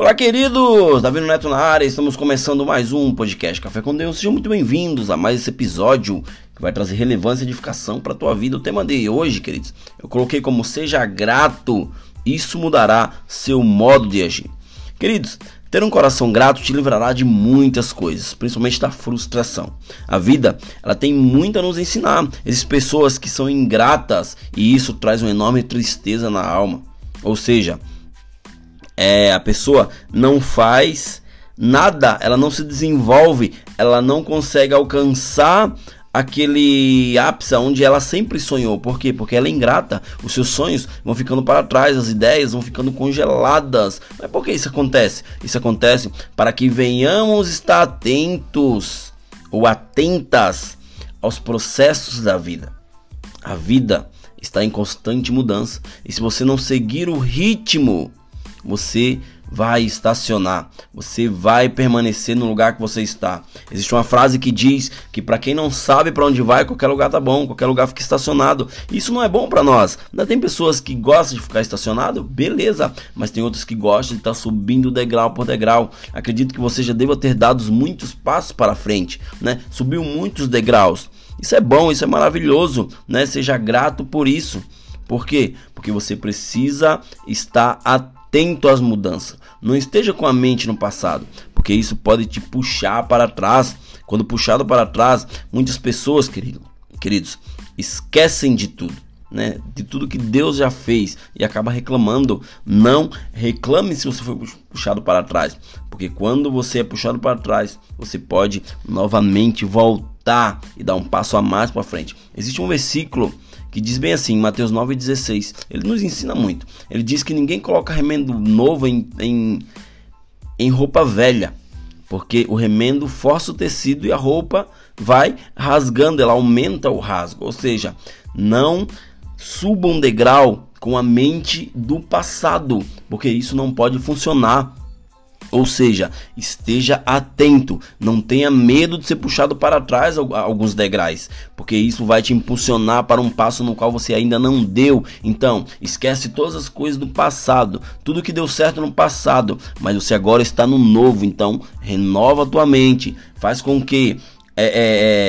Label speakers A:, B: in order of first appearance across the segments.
A: Olá, queridos! Davi Neto na área, estamos começando mais um podcast Café com Deus. Sejam muito bem-vindos a mais esse episódio que vai trazer relevância e edificação para a tua vida. O tema de hoje, queridos, eu coloquei como seja grato, isso mudará seu modo de agir. Queridos, ter um coração grato te livrará de muitas coisas, principalmente da frustração. A vida, ela tem muito a nos ensinar. Existem pessoas que são ingratas e isso traz uma enorme tristeza na alma. Ou seja, é, a pessoa não faz nada, ela não se desenvolve, ela não consegue alcançar aquele ápice onde ela sempre sonhou. Por quê? Porque ela é ingrata. Os seus sonhos vão ficando para trás, as ideias vão ficando congeladas. Mas por que isso acontece? Isso acontece para que venhamos estar atentos ou atentas aos processos da vida. A vida está em constante mudança. E se você não seguir o ritmo você vai estacionar, você vai permanecer no lugar que você está. Existe uma frase que diz que para quem não sabe para onde vai, qualquer lugar tá bom, qualquer lugar fica estacionado. Isso não é bom para nós. Ainda tem pessoas que gostam de ficar estacionado, beleza, mas tem outras que gostam de estar tá subindo degrau por degrau. Acredito que você já deva ter dado muitos passos para frente, né? Subiu muitos degraus. Isso é bom, isso é maravilhoso, né? Seja grato por isso. Por quê? Porque você precisa estar atento atento às mudanças. Não esteja com a mente no passado, porque isso pode te puxar para trás. Quando puxado para trás, muitas pessoas, querido, queridos, esquecem de tudo. Né, de tudo que Deus já fez e acaba reclamando. Não reclame se você foi puxado para trás, porque quando você é puxado para trás, você pode novamente voltar e dar um passo a mais para frente. Existe um versículo que diz bem assim, Mateus 9,16. Ele nos ensina muito. Ele diz que ninguém coloca remendo novo em, em, em roupa velha, porque o remendo força o tecido e a roupa vai rasgando, ela aumenta o rasgo. Ou seja, não suba um degrau com a mente do passado, porque isso não pode funcionar. Ou seja, esteja atento, não tenha medo de ser puxado para trás alguns degraus, porque isso vai te impulsionar para um passo no qual você ainda não deu. Então, esquece todas as coisas do passado, tudo que deu certo no passado, mas você agora está no novo. Então, renova a tua mente, faz com que é, é,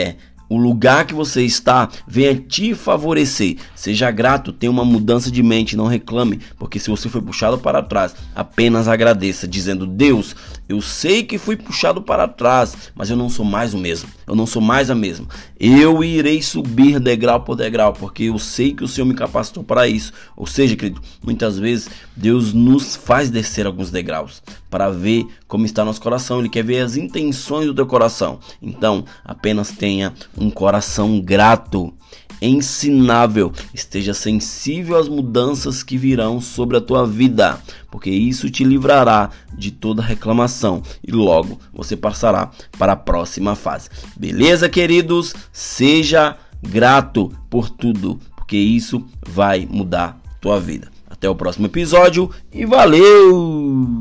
A: é o lugar que você está venha te favorecer. Seja grato, tenha uma mudança de mente, não reclame, porque se você foi puxado para trás, apenas agradeça, dizendo: Deus, eu sei que fui puxado para trás, mas eu não sou mais o mesmo. Eu não sou mais a mesma. Eu irei subir degrau por degrau, porque eu sei que o Senhor me capacitou para isso. Ou seja, querido, muitas vezes Deus nos faz descer alguns degraus para ver como está nosso coração. Ele quer ver as intenções do teu coração. Então, apenas tenha um coração grato, ensinável, esteja sensível às mudanças que virão sobre a tua vida, porque isso te livrará de toda reclamação e logo você passará para a próxima fase. Beleza, queridos? Seja grato por tudo, porque isso vai mudar tua vida. Até o próximo episódio e valeu!